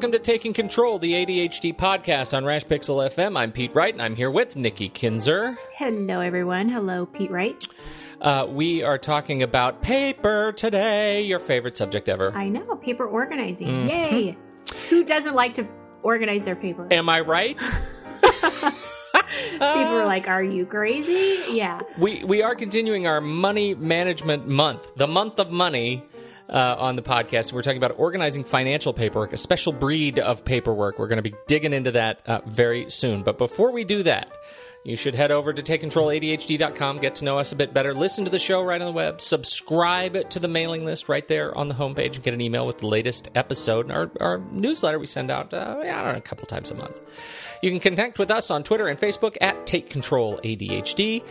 Welcome to Taking Control, the ADHD podcast on Rash Pixel FM. I'm Pete Wright, and I'm here with Nikki Kinzer. Hello, everyone. Hello, Pete Wright. Uh, we are talking about paper today, your favorite subject ever. I know, paper organizing. Mm-hmm. Yay! Who doesn't like to organize their paper? Am I right? People are like, "Are you crazy?" Yeah. We we are continuing our money management month, the month of money uh, on the podcast. We're talking about organizing financial paperwork, a special breed of paperwork. We're going to be digging into that uh, very soon. But before we do that, you should head over to takecontroladhd.com, get to know us a bit better, listen to the show right on the web, subscribe to the mailing list right there on the homepage, and get an email with the latest episode. And our, our newsletter we send out, uh, I don't know, a couple times a month. You can connect with us on Twitter and Facebook at Take Control ADHD.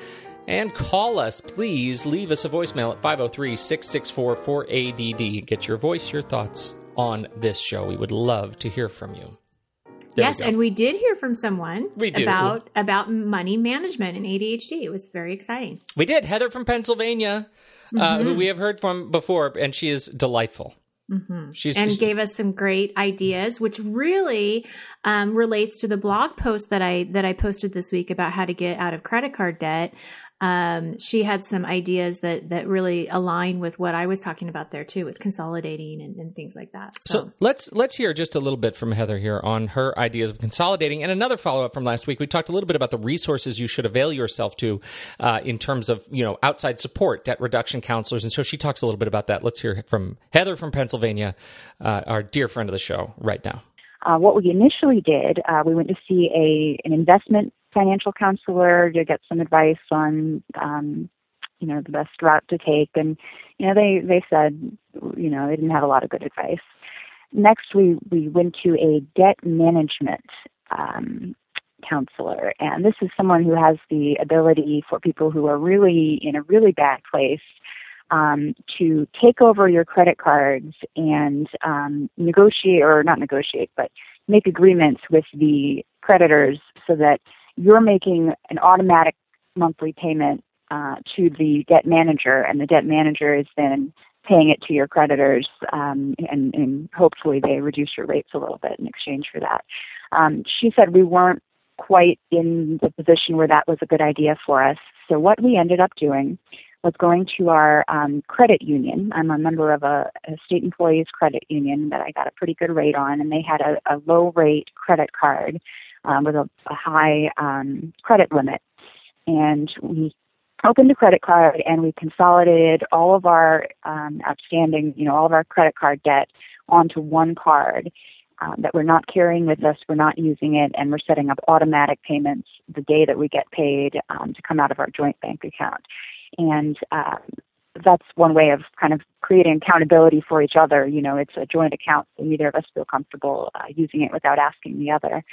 And call us, please. Leave us a voicemail at 503 664 4ADD. Get your voice, your thoughts on this show. We would love to hear from you. There yes, we and we did hear from someone about about money management and ADHD. It was very exciting. We did. Heather from Pennsylvania, mm-hmm. uh, who mm-hmm. we have heard from before, and she is delightful. Mm-hmm. She's, and gave us some great ideas, which really um, relates to the blog post that I that I posted this week about how to get out of credit card debt um, she had some ideas that that really align with what I was talking about there too, with consolidating and, and things like that. So. so. let's let's hear just a little bit from Heather here on her ideas of consolidating, and another follow up from last week. We talked a little bit about the resources you should avail yourself to uh, in terms of you know outside support, debt reduction counselors, and so she talks a little bit about that. Let's hear from Heather from Pennsylvania, uh, our dear friend of the show, right now. Uh, what we initially did, uh, we went to see a an investment financial counselor to get some advice on um, you know the best route to take. And you know they they said you know they didn't have a lot of good advice. Next we we went to a debt management um, counselor. And this is someone who has the ability for people who are really in a really bad place um, to take over your credit cards and um, negotiate or not negotiate but make agreements with the creditors so that you're making an automatic monthly payment uh, to the debt manager, and the debt manager is then paying it to your creditors, um, and, and, hopefully they reduce your rates a little bit in exchange for that. Um, she said we weren't quite in the position where that was a good idea for us. So what we ended up doing was going to our um, credit union. I'm a member of a, a, state employees credit union that I got a pretty good rate on, and they had a, a low rate credit card um, with a, a high um, credit limit. And we opened a credit card and we consolidated all of our um, outstanding, you know, all of our credit card debt onto one card. Um, that we're not carrying with us, we're not using it, and we're setting up automatic payments the day that we get paid um, to come out of our joint bank account. And um, that's one way of kind of creating accountability for each other. You know, it's a joint account, so neither of us feel comfortable uh, using it without asking the other.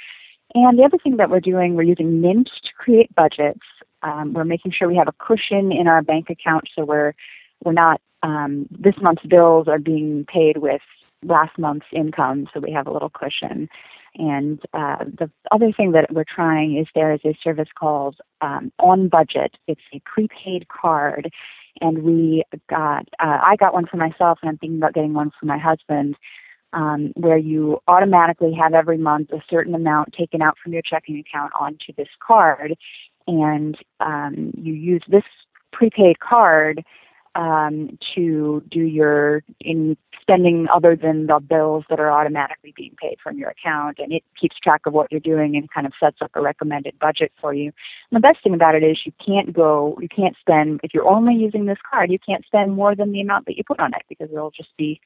And the other thing that we're doing, we're using Mint to create budgets. Um, we're making sure we have a cushion in our bank account so we're we're not um, this month's bills are being paid with last month's income, so we have a little cushion. And uh, the other thing that we're trying is there is a service called um, On Budget. It's a prepaid card, and we got uh, I got one for myself, and I'm thinking about getting one for my husband um, where you automatically have every month a certain amount taken out from your checking account onto this card, and um, you use this prepaid card um, to do your in spending other than the bills that are automatically being paid from your account, and it keeps track of what you're doing and kind of sets up a recommended budget for you. And the best thing about it is you can't go, you can't spend if you're only using this card, you can't spend more than the amount that you put on it because it'll just be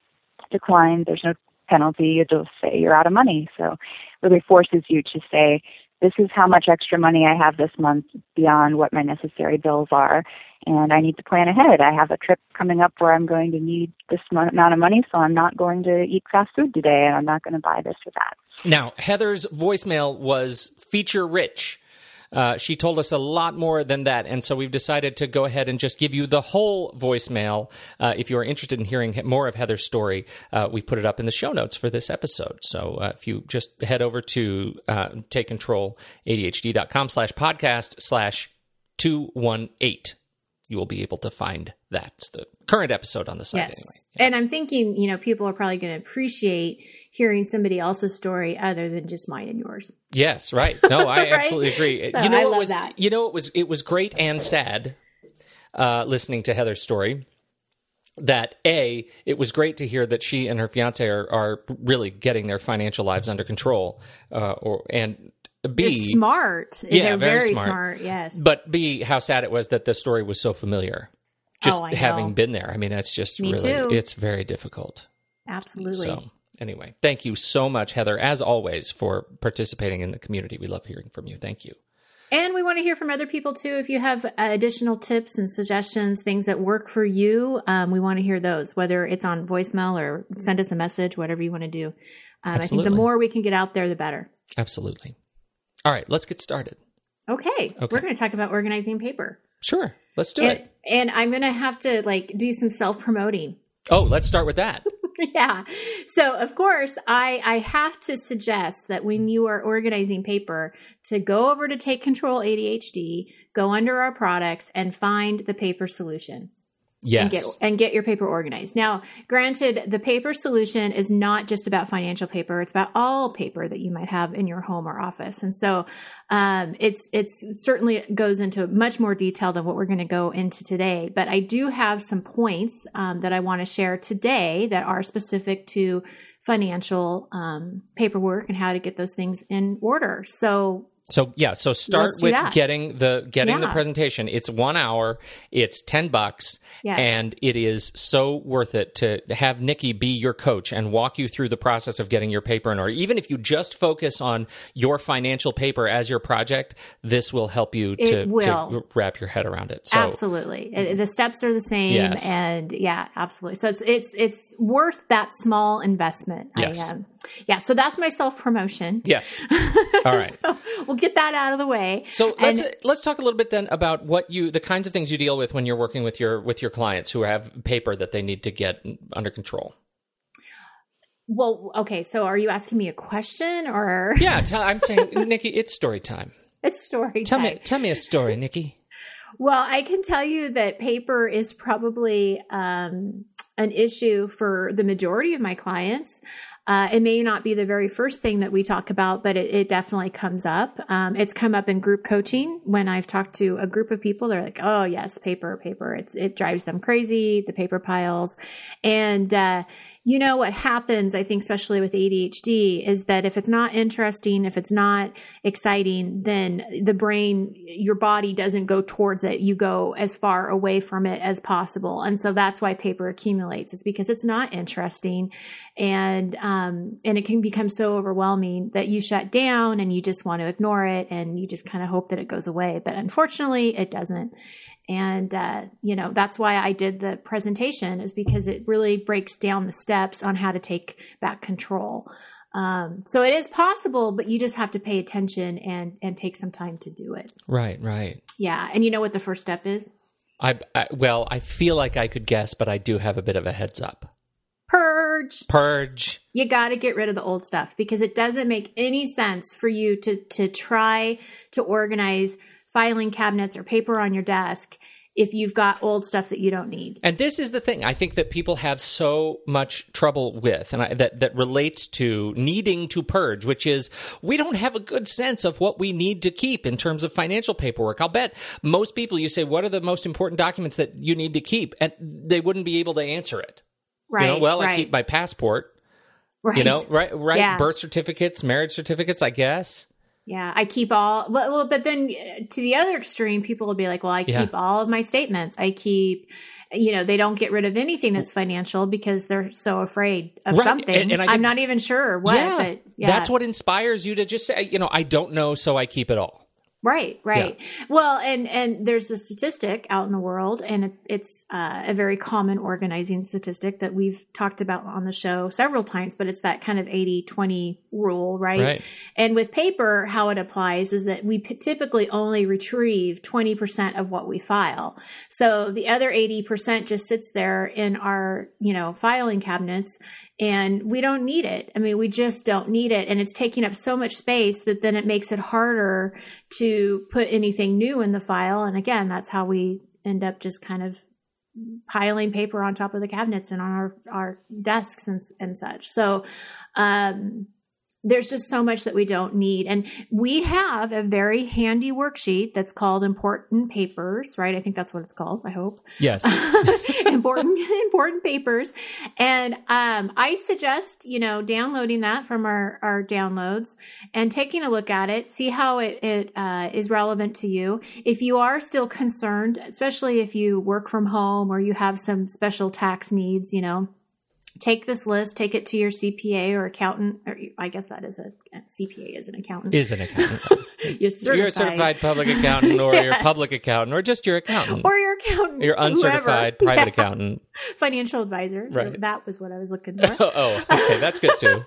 declined. There's no penalty. you just say you're out of money. So, it really forces you to say, this is how much extra money I have this month beyond what my necessary bills are, and I need to plan ahead. I have a trip coming up where I'm going to need this amount of money, so I'm not going to eat fast food today, and I'm not going to buy this or that. Now, Heather's voicemail was feature rich. Uh, she told us a lot more than that, and so we've decided to go ahead and just give you the whole voicemail. Uh, if you are interested in hearing more of Heather's story, uh, we put it up in the show notes for this episode. So uh, if you just head over to uh, takecontroladhd.com slash podcast slash 218, you will be able to find that. It's the current episode on the site yes. anyway. Yeah. And I'm thinking, you know, people are probably going to appreciate hearing somebody else's story other than just mine and yours. Yes, right. No, I right? absolutely agree. So you know I what love was that. you know it was it was great and sad uh, listening to Heather's story. That a it was great to hear that she and her fiance are, are really getting their financial lives under control, uh, or and b It's smart. Yeah, They're very very, smart. smart. Yes. but b how sad it was that the story was so familiar. Just Oh, having been there, I mean, that's just Me really too. it's very difficult. Absolutely. So anyway, thank you so much, Heather, as always, for participating in the community. We love hearing from you. Thank you. And we want to hear from other people too. If you have uh, additional tips and suggestions, things that work for you, um, we want to hear those, whether it's on voicemail or send us a message, whatever you want to do. Um, I think the more we can get out there, the better. Absolutely. All right, let's get started. Okay. Okay. We're going to talk about organizing paper. Sure, let's do And, it. and I'm going to have to like do some self promoting. Oh, let's start with that. yeah. So of course, I I have to suggest that when you are organizing paper, to go over to Take Control ADHD, go under our products, and find the paper solution. Yes. and get and get your paper organized. Now, granted, the paper solution is not just about financial paper; it's about all paper that you might have in your home or office. And so, um, it's it's certainly goes into much more detail than what we're going to go into today. But I do have some points um, that I want to share today that are specific to financial um, paperwork and how to get those things in order. So so yeah, so start Let's with getting the getting the presentation. It's one hour. It's ten bucks, Yes. and it is so worth it to have Nikki be your coach and walk you through the process of getting your paper in order. Even if you just focus on your financial paper as your project, this will help you to, to wrap your head around it. So absolutely Uh, the steps are the same Yes. and yeah absolutely so it's it's it's worth that small investment Yes. I, um, yeah so that's my self promotion yes, all right. so we'll get that out of the way So let's let's talk a little bit then about what you the kinds of things you deal with when you're working with your with your clients who have paper that they need to get under control. well okay so are you asking me a question or Yeah, I'm saying, Nikki, it's story time. it's story Tell time me, tell me a story, Nikki. Well, I can tell you that paper is probably um, an issue for the majority of my clients. Uh, it may not be the very first thing that we talk about, but it, it definitely comes up. Um, it's come up in group coaching when I've talked to a group of people. They're like, "Oh yes, paper, paper. It's it drives them crazy. The paper piles." And uh, you know what happens? I think, especially with ADHD, is that if it's not interesting, if it's not exciting, then the brain, your body doesn't go towards it. You go as far away from it as possible. And so that's why paper accumulates. It's because it's not interesting. And, um, and it can become so overwhelming that you shut down and you just want to ignore it and you just kind of hope that it goes away. But unfortunately, it doesn't. And, uh, you know, that's why I did the presentation is because it really breaks down the steps on how to take back control. Um, so it is possible, but you just have to pay attention and, and take some time to do it. Right, right. Yeah. And you know what the first step is? I, I well, I feel like I could guess, but I do have a bit of a heads up. Purge. Purge. You got to get rid of the old stuff because it doesn't make any sense for you to, to try to organize filing cabinets or paper on your desk if you've got old stuff that you don't need. And this is the thing I think that people have so much trouble with, and I, that that relates to needing to purge, which is we don't have a good sense of what we need to keep in terms of financial paperwork. I'll bet most people you say, "What are the most important documents that you need to keep?" and they wouldn't be able to answer it. Right. You know, well, right. I keep my passport. Right. You know, right, right. Yeah. Birth certificates, marriage certificates, I guess. Yeah, I keep all well, but then uh, to the other extreme, people will be like, "Well, I Yeah. keep all of my statements. I keep, you know, they don't get rid of anything that's financial because they're so afraid of Right, something. and- and I I'm not even sure what, yeah, but yeah, that's what inspires you to just say, you know, I don't know, so I keep it all. Right, right. Well, and and there's a statistic out in the world, and it, it's uh, a very common organizing statistic that we've talked about on the show several times. But it's that kind of 80-20 rule, right? Right. And with paper, how it applies is that we p- typically only retrieve twenty percent of what we file. So the other eighty percent just sits there in our you know filing cabinets, and we don't need it. I mean, we just don't need it. And it's taking up so much space that then it makes it harder to put anything new in the file. And again, that's how we end up just kind of piling paper on top of the cabinets and on our, our desks and, and such. So, um, there's just so much that we don't need. And we have a very handy worksheet that's called important papers, right? I think that's what it's called. I hope Yes. important important papers and um, i suggest you know downloading that from our our downloads and taking a look at it see how it, it uh, is relevant to you if you are still concerned especially if you work from home or you have some special tax needs you know take this list take it to your cpa or accountant or i guess that is a cpa is an accountant Is an accountant. you're certified, You're a certified public accountant or your public accountant or just your accountant. or your accountant your uncertified whoever. private Yeah. accountant. financial advisor Right. that was what i was looking for oh, okay, that's good too.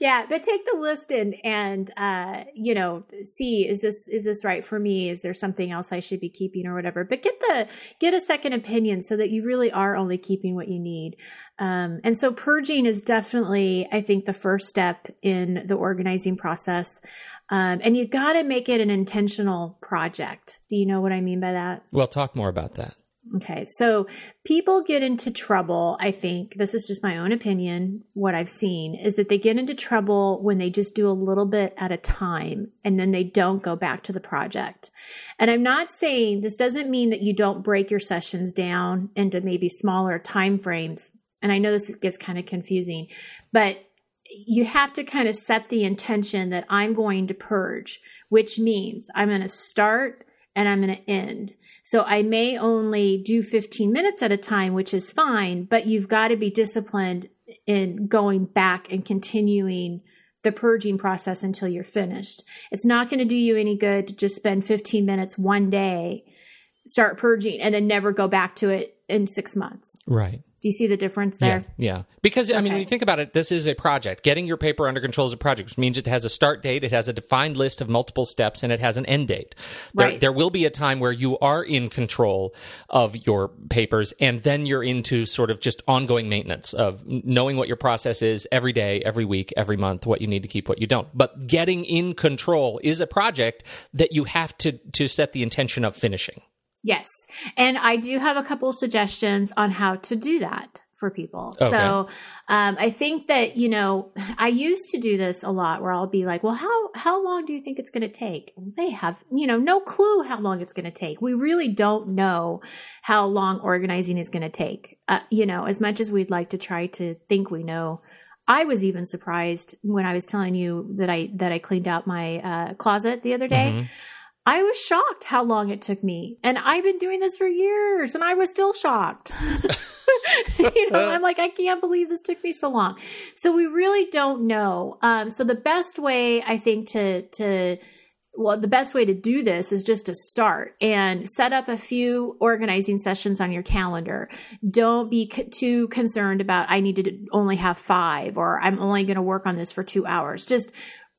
Yeah but take the list and and uh you know see is this is this right for me? Is there something else i should be keeping or whatever? But get the get a second opinion so that you really are only keeping what you need. Um and so purging is definitely i think the first step in the organizing process. Um and you've got to make it an intentional project. Do you know what i mean by that? Well, talk more about that. Okay, so people get into trouble. I think this is just my own opinion. What I've seen is that they get into trouble when they just do a little bit at a time and then they don't go back to the project. And I'm not saying this doesn't mean that you don't break your sessions down into maybe smaller time frames. And I know this gets kind of confusing, but you have to kind of set the intention that I'm going to purge, which means I'm going to start and I'm going to end. So I may only do 15 minutes at a time, which is fine, but you've got to be disciplined in going back and continuing the purging process until you're finished. It's not going to do you any good to just spend 15 minutes one day, start purging, and then never go back to it in six months. Right. Do you see the difference there? Yeah, yeah. Because I mean, when you think about it, this is a project. Getting your paper under control is a project, which means it has a start date, it has a defined list of multiple steps, and it has an end date. There, Right. there will be a time where you are in control of your papers, and then you're into sort of just ongoing maintenance of knowing what your process is every day, every week, every month, what you need to keep, what you don't. But getting in control is a project that you have to to set the intention of finishing. Yes. And I do have a couple suggestions on how to do that for people. Okay. So um, I think that, you know, I used to do this a lot where I'll be like, well, how, how long do you think it's going to take? They have, you know, no clue how long it's going to take. We really don't know how long organizing is going to take. Uh, you know, as much as we'd like to try to think we know. I was even surprised when I was telling you that I that I cleaned out my uh, closet the other day. Mhm. I was shocked how long it took me. And I've been doing this for years and I was still shocked. you know, I'm like, I can't believe this took me so long. So we really don't know. Um, so the best way I think to, to, well, the best way to do this is just to start and set up a few organizing sessions on your calendar. Don't be c- too concerned about, I need to only have five or I'm only going to work on this for two hours. Just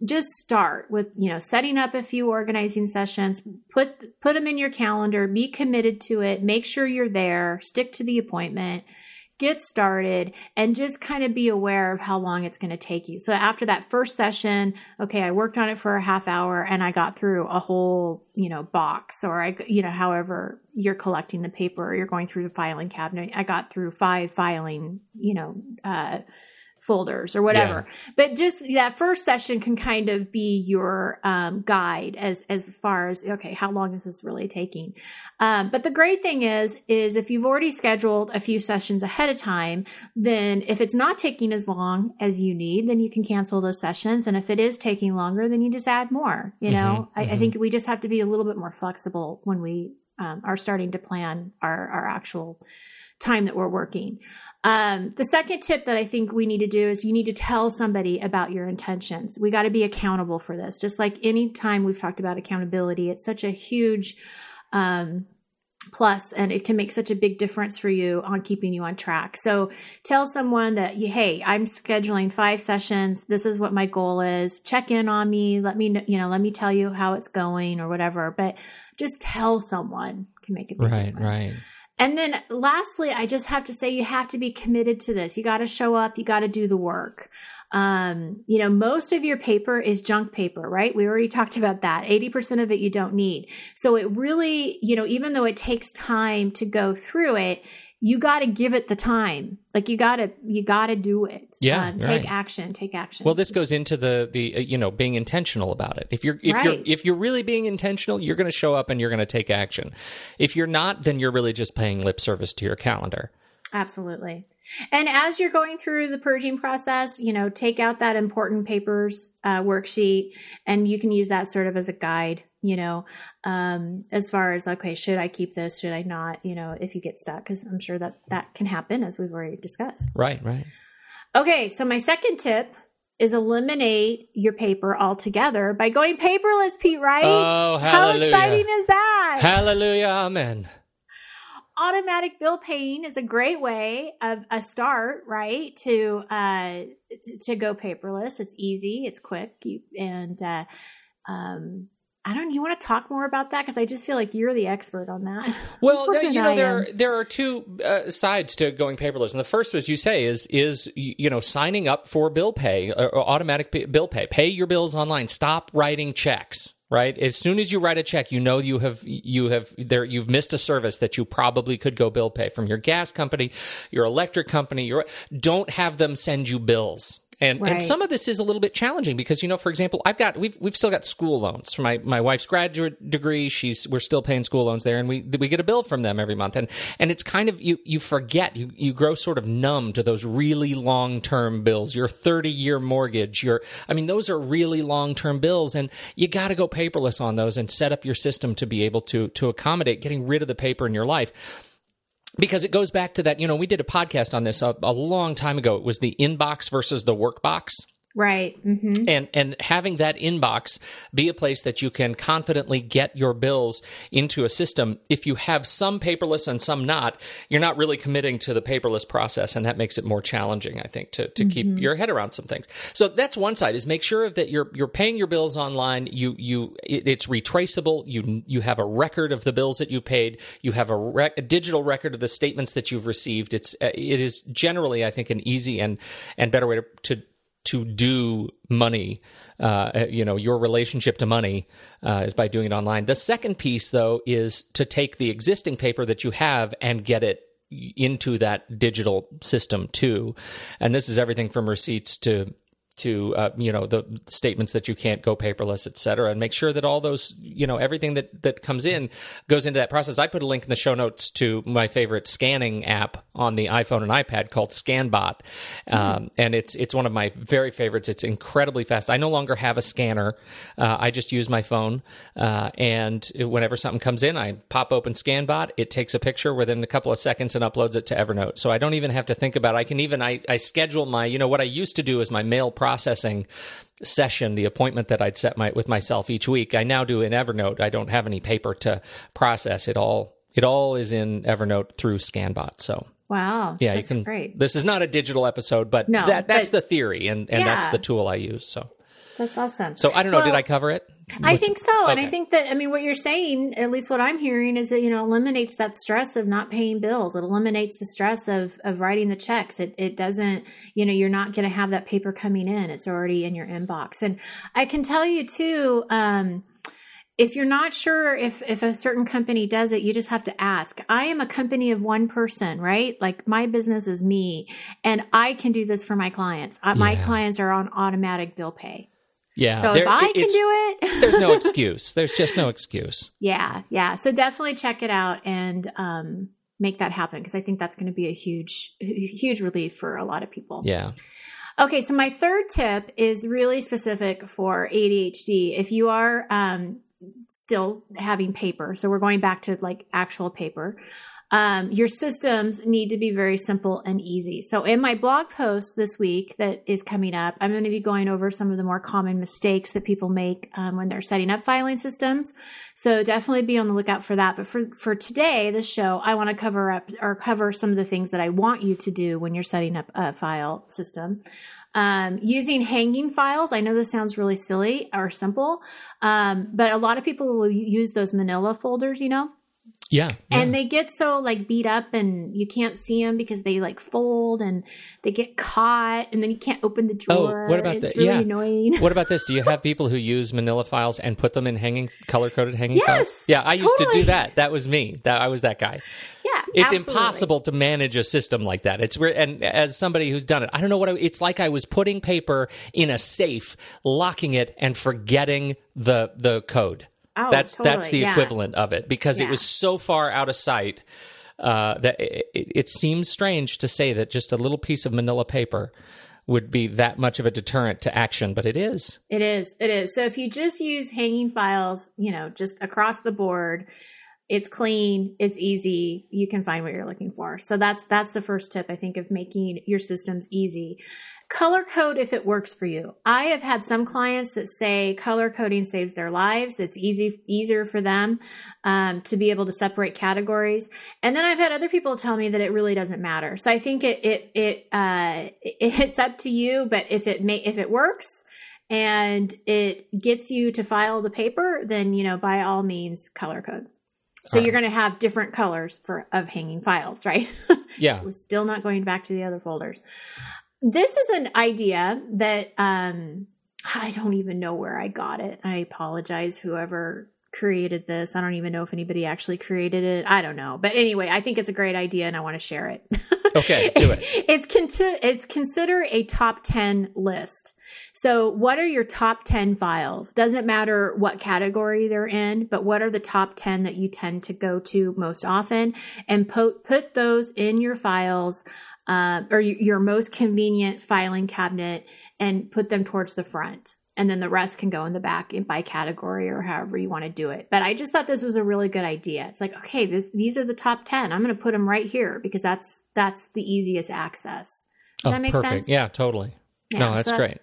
just start with you know setting up a few organizing sessions put put them in your calendar be committed to it make sure you're there stick to the appointment get started and just kind of be aware of how long it's going to take you. So after that first session, okay, I worked on it for a half hour and I got through a whole, you know, box or I, you know, however you're collecting the paper or you're going through the filing cabinet. I got through five filing, you know, uh, folders or whatever. Yeah. But just that first session can kind of be your um, guide as as far as okay, how long is this really taking? Um, but the great thing is, is if you've already scheduled a few sessions ahead of time, then if it's not taking as long as you need, then you can cancel those sessions. And if it is taking longer, then you just add more. You know, mm-hmm, I, mm-hmm. I, think we just have to be a little bit more flexible when we um, are starting to plan our our actual time that we're working. Um, the second tip that I think we need to do is you need to tell somebody about your intentions. We got to be accountable for this. Just like any time we've talked about accountability, it's such a huge um, plus and it can make such a big difference for you on keeping you on track. So tell someone that, hey, I'm scheduling five sessions. This is what my goal is. Check in on me. Let me, you know, let me tell you how it's going or whatever. But just tell someone can make a big right, difference. Right, right. And then lastly, I just have to say you have to be committed to this. You got to show up. You got to do the work. Um, you know, most of your paper is junk paper, right? We already talked about that. 80% of it you don't need. So it really, you know, even though it takes time to go through it, you got to give it the time. Like you got to you got to do it. Yeah, um, take right. action. Take action. Well, this goes into the the uh, you know being intentional about it. If you're if right. you're if you're really being intentional, you're going to show up and you're going to take action. If you're not, then you're really just paying lip service to your calendar. Absolutely. And as you're going through the purging process, you know, take out that important papers uh, worksheet, and you can use that sort of as a guide you know, um, as far as, okay, should I keep this? Should I not? You know, if you get stuck, because I'm sure that that can happen as we've already discussed. Right, right. Okay, so my second tip is eliminate your paper altogether by going paperless, Pete, right? Oh, hallelujah. How exciting is that? Hallelujah, amen. Automatic bill paying is a great way of a start, right? To uh to, to go paperless. It's easy, it's quick, you, and uh, um, I don't. You want to talk more about that because I just feel like you're the expert on that. Well, you know, there are, there are two uh, sides to going paperless, and the first, as you say, is is you know signing up for bill pay or uh, automatic pay, bill pay. Pay your bills online. Stop writing checks. Right. As soon as you write a check, you know you have you have there you've missed a service that you probably could go bill pay from your gas company, your electric company. Your don't have them send you bills and right. and some of this is a little bit challenging because you know, for example, I've got we've we've still got school loans for my my wife's graduate degree. She's we're still paying school loans there, and we we get a bill from them every month. And and it's kind of you you forget you you grow sort of numb to those really long term bills. Your thirty year mortgage. Your I mean, those are really long term bills, and you got to go paperless on those and set up your system to be able to to accommodate getting rid of the paper in your life because it goes back to that you know we did a podcast on this a, a, long time ago. It was the inbox versus the workbox Right. Mm-hmm. And and having that inbox be a place that you can confidently get your bills into a system. If you have some paperless and some not, you're not really committing to the paperless process, and that makes it more challenging, I think, to, to mm-hmm. keep your head around some things. So that's one side: is make sure that you're you're paying your bills online. You you it, it's retraceable. You you have a record of the bills that you paid. You have a, rec- a digital record of the statements that you've received. It's uh, it is generally, I think, an easy and and better way to, to to do money, uh, you know, your relationship to money uh, is by doing it online. The second piece, though, is to take the existing paper that you have and get it into that digital system too. And this is everything from receipts to to uh, you know the statements that you can't go paperless, et cetera, and make sure that all those you know everything that that comes in goes into that process. I put a link in the show notes to my favorite scanning app on the iPhone and iPad called ScanBot, mm. um, and it's it's one of my very favorites. It's incredibly fast. I no longer have a scanner. Uh, I just use my phone, uh, and whenever something comes in, I pop open ScanBot. It takes a picture within a couple of seconds and uploads it to Evernote. So I don't even have to think about. it. I can even I, I schedule my you know what I used to do is my mail. Process processing session, the appointment that I'd set my, with myself each week. I now do in Evernote. I don't have any paper to process. It all it all is in Evernote through Scanbot. So Wow. Yeah, you can. Great. This is not a digital episode, but no, that that's but, the theory, and, and yeah. that's the tool I use. So That's awesome. So I don't know. Well, did I cover it? I think so. And I think that, I mean, what you're saying, at least what I'm hearing, is that, you know, eliminates that stress of not paying bills. It eliminates the stress of, of writing the checks. It, it doesn't, you know, you're not going to have that paper coming in. It's already in your inbox. And I can tell you too, um, if you're not sure if, if a certain company does it, you just have to ask. I am a company of one person, right? Like my business is me and I can do this for my clients. Uh, My clients are on automatic bill pay. Yeah. So if I can do it, there's no excuse. There's just no excuse. Yeah, yeah. So definitely check it out and um, make that happen because I think that's going to be a huge, huge relief for a lot of people. Yeah. Okay, so my third tip is really specific for ADHD. If you are um, still having paper, so we're going back to like actual paper. Um, your systems need to be very simple and easy. So, in my blog post this week that is coming up, I'm going to be going over some of the more common mistakes that people make um, when they're setting up filing systems. So, definitely be on the lookout for that. But for for today, this show, I want to cover up or cover some of the things that I want you to do when you're setting up a file system. Um, using hanging files. I know this sounds really silly or simple, um, but a lot of people will use those manila folders, you know, Yeah. and they get so like beat up and you can't see them because they like fold and they get caught and then you can't open the oh, drawer. Oh, what about the- really yeah. annoying. What about this? Do you have people who use manila files and put them in hanging color coded hanging files? Yes, Yeah, I used to do that. That was me. That I was that guy. yeah, It's absolutely. impossible to manage a system like that. It's re- and as somebody who's done it, I don't know what I, it's like. I was putting paper in a safe, locking it, and forgetting the the code. Oh, that's that's the yeah. equivalent of it because it was so far out of sight uh, that it, it, it seems strange to say that just a little piece of Manila paper would be that much of a deterrent to action, but it is. It is. It is. So if you just use hanging files, you know, just across the board, it's clean, it's easy, you can find what you're looking for. So that's that's the first tip I think of making your systems easy. Color code if it works for you. I have had some clients that say color coding saves their lives. It's easy easier for them um, to be able to separate categories. And then I've had other people tell me that it really doesn't matter. So I think it it it uh, it, it's up to you. But if it may if it works, and it gets you to file the paper, then you know by all means color code. So All you're going to have different colors for of hanging files, right? Yeah. We're still not going back to the other folders. This is an idea that um, I don't even know where I got it. I apologize, whoever created this. I don't even know if anybody actually created it. I don't know. But anyway, I think it's a great idea and I want to share it. Okay, do it. it's conti- it's consider a top 10 list. So, what are your top 10 files? Doesn't matter what category they're in, but what are the top 10 that you tend to go to most often? And put put those in your files uh, or your most convenient filing cabinet and put them towards the front. And then the rest can go in the back in by category or however you want to do it. But I just thought this was a really good idea. It's like, okay, this, these are the top 10. I'm going to put them right here because that's, that's the easiest access. Does that make Oh, perfect. sense? Yeah, totally. Yeah, no, that's so- great.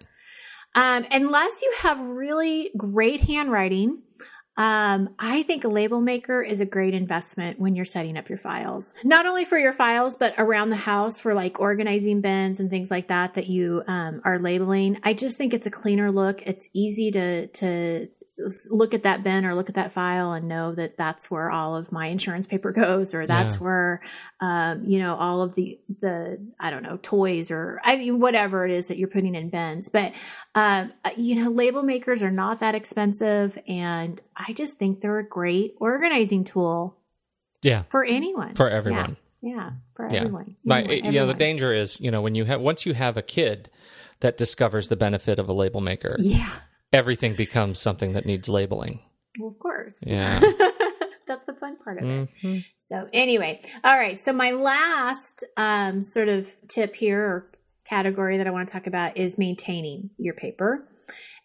Um, unless you have really great handwriting, um, I think a label maker is a great investment when you're setting up your files. Not only for your files, but around the house for like organizing bins and things like that that you um, are labeling. I just think it's a cleaner look. It's easy to to look at that bin or look at that file and know that that's where all of my insurance paper goes or that's Yeah. where um, you know all of the the i don't know toys or i mean whatever it is that you're putting in bins. But um, you know label makers are not that expensive and i just think they're a great organizing tool Yeah, for anyone. For everyone. yeah, yeah. For Yeah. everyone. My, Anyone, you know, the danger is, you know, when you have once you have a kid that discovers the benefit of a label maker, yeah everything becomes something that needs labeling. well, of course Yeah. that's the fun part of it Mhm. So anyway, all right. So my last um, sort of tip here or category that I want to talk about is maintaining your paper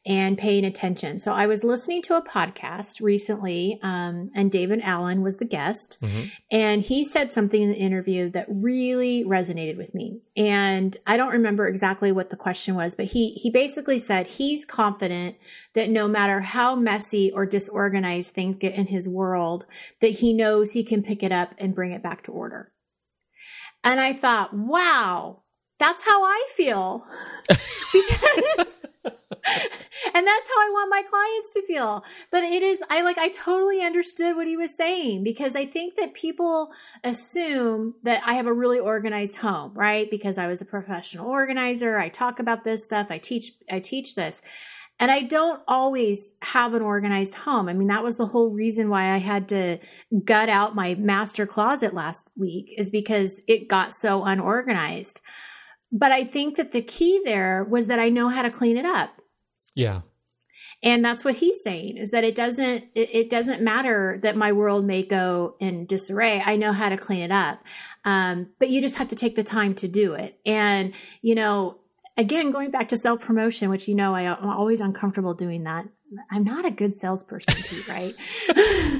and paying attention. So I was listening to a podcast recently, um, and David Allen was the guest, Mhm. and he said something in the interview that really resonated with me. And I don't remember exactly what the question was, but he he basically said he's confident that no matter how messy or disorganized things get in his world, that he knows he can pick it up and bring it back to order. And I thought, wow, that's how I feel. because and that's how I want my clients to feel. But it is, I like, I totally understood what he was saying because I think that people assume that I have a really organized home, right? Because I was a professional organizer. I talk about this stuff. I teach, I teach this. And I don't always have an organized home. I mean, that was the whole reason why I had to gut out my master closet last week is because it got so unorganized. But I think that the key there was that I know how to clean it up. Yeah. And that's what he's saying is that it doesn't it, it, doesn't matter that my world may go in disarray. I know how to clean it up. Um, but you just have to take the time to do it. And you know, again, going back to self promotion, which you know I, I'm always uncomfortable doing that. I'm not a good salesperson, Pete, right?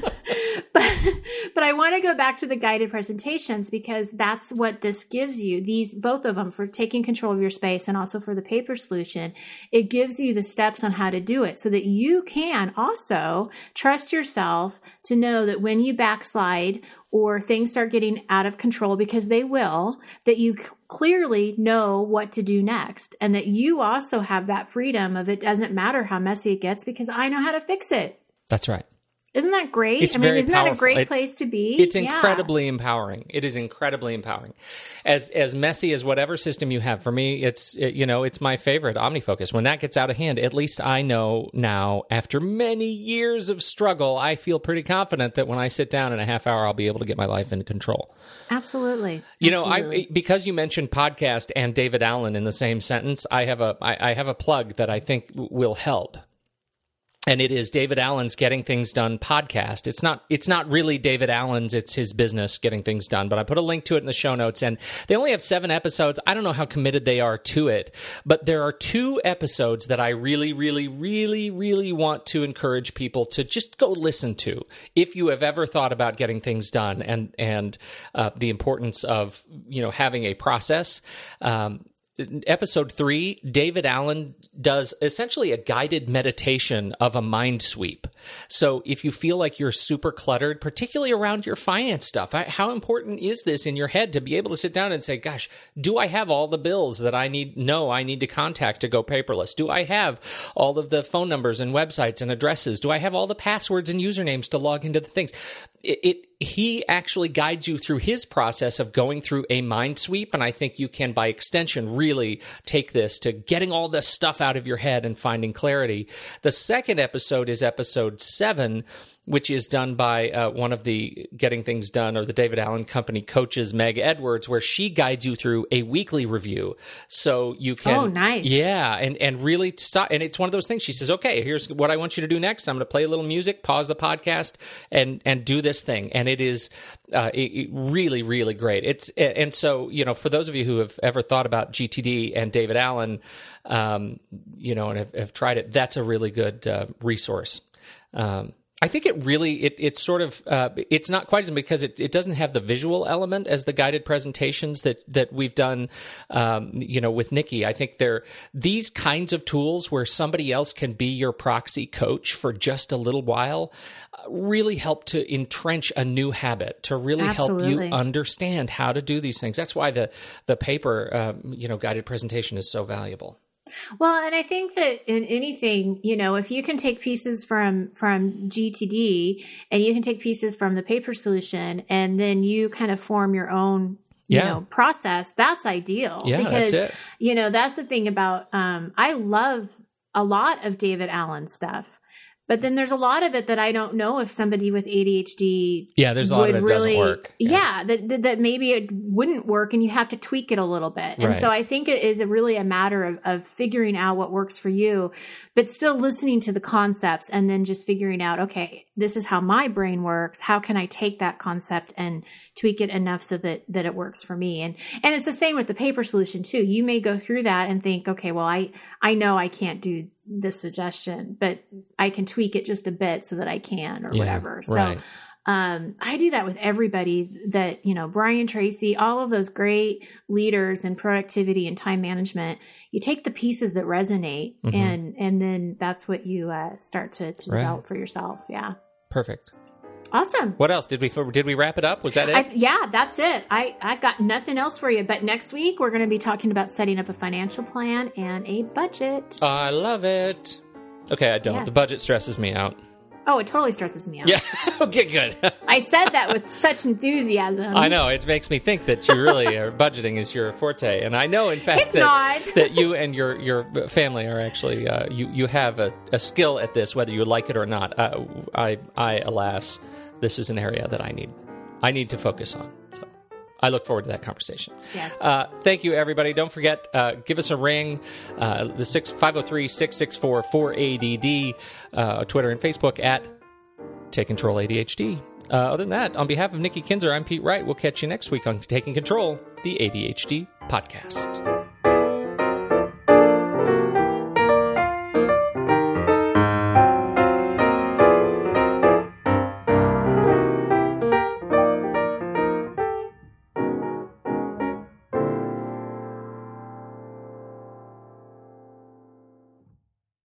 but but I want to go back to the guided presentations because that's what this gives you. These both of them for taking control of your space and also for the paper solution. It gives you the steps on how to do it so that you can also trust yourself to know that when you backslide or things start getting out of control because they will, that you clearly know what to do next and that you also have that freedom of it doesn't matter how messy it gets because I know how to fix it. That's right. Isn't that great? It's I mean, isn't powerful. that a great place to be? It's Yeah. incredibly empowering. It is incredibly empowering. As as messy as whatever system you have, for me, it's it- you know it's my favorite OmniFocus. When that gets out of hand, at least I know now, after many years of struggle, I feel pretty confident that when I sit down in a half hour, I'll be able to get my life into control. Absolutely. You know, I because you mentioned podcast and David Allen in the same sentence, I have a I, I have a plug that I think will help. And it is David Allen's Getting Things Done podcast. It's not it's not really David Allen's, it's his business Getting Things Done, but I put a link to it in the show notes and they only have 7 episodes. I don't know how committed they are to it, but there are two episodes that I really really really really want to encourage people to just go listen to if you have ever thought about getting things done and and uh, the importance of, you know, having a process. Um, episode three, David Allen does essentially a guided meditation of a mind sweep. So if you feel like you're super cluttered, particularly around your finance stuff, how important is this in your head to be able to sit down and say, gosh, do I have all the bills that I need? No, I need to contact to go paperless. Do I have all of the phone numbers and websites and addresses? Do I have all the passwords and usernames to log into the things? It, it he actually guides you through his process of going through a mind sweep and i think you can by extension really take this to getting all this stuff out of your head and finding clarity. The second episode is episode 7 which is done by uh, one of the getting things done or the david allen company coaches meg edwards where she guides you through a weekly review. So you can Oh, nice. yeah and and really stop and it's one of those things. She says okay here's what i want you to do next. I'm going to play a little music pause the podcast and and do this thing. And it is uh, it, it really really great. It's and so you know for those of you who have ever thought about gtd and david allen um, you know and have, have tried it that's a really good uh, resource. Um, I think it really it it's sort of uh, it's not quite as because it, it doesn't have the visual element as the guided presentations that that we've done um, you know with Nikki. I think they're these kinds of tools where somebody else can be your proxy coach for just a little while uh, really help to entrench a new habit to really help you understand how to do these things. That's why the the paper um, you know guided presentation is so valuable. Well, and I think that in anything, you know, if you can take pieces from from GTD and you can take pieces from the paper solution and then you kind of form your own you Yeah. know process that's ideal Yeah, because that's it. you know that's the thing about um i love a lot of david allen stuff but then there's a lot of it that i don't know if somebody with adhd Yeah, there's a lot of it that doesn't work. Yeah, Yeah. that, that that maybe it wouldn't work, and you have to tweak it a little bit. And Right. so I think it is a really a matter of of figuring out what works for you, but still listening to the concepts, and then just figuring out, okay, this is how my brain works. How can I take that concept and tweak it enough so that that it works for me? And and it's the same with the paper solution too. You may go through that and think, okay, well, I I know I can't do this suggestion, but I can tweak it just a bit so that I can or Yeah, whatever. So right. um, I do that with everybody that, you know, Brian Tracy, all of those great leaders in productivity and time management. You take the pieces that resonate Mhm. and, and then that's what you uh, start to, to Right. develop for yourself. Yeah. Perfect. Awesome. What else did we did we wrap it up? Was that it? I, yeah, that's it. I, I got nothing else for you. But next week, we're going to be talking about setting up a financial plan and a budget. I love it. Okay, I don't. Yes. The budget stresses me out. Oh, it totally stresses me out. Yeah. okay, good. I said that with such enthusiasm. I know it makes me think that you really are budgeting is your forte, and I know, in fact, It's that, not. that you and your your family are actually uh, you you have a, a skill at this, whether you like it or not. Uh, I I alas, this is an area that I need I need to focus on. So I look forward to that conversation. Yes. Uh, thank you, everybody. Don't forget, uh, give us a ring. Uh, the six five zero three six six four four ADD, uh, Twitter and Facebook at Take Control ADHD. Uh, other than that, on behalf of Nikki Kinzer, I'm Pete Wright. We'll catch you next week on Taking Control, the ADHD podcast.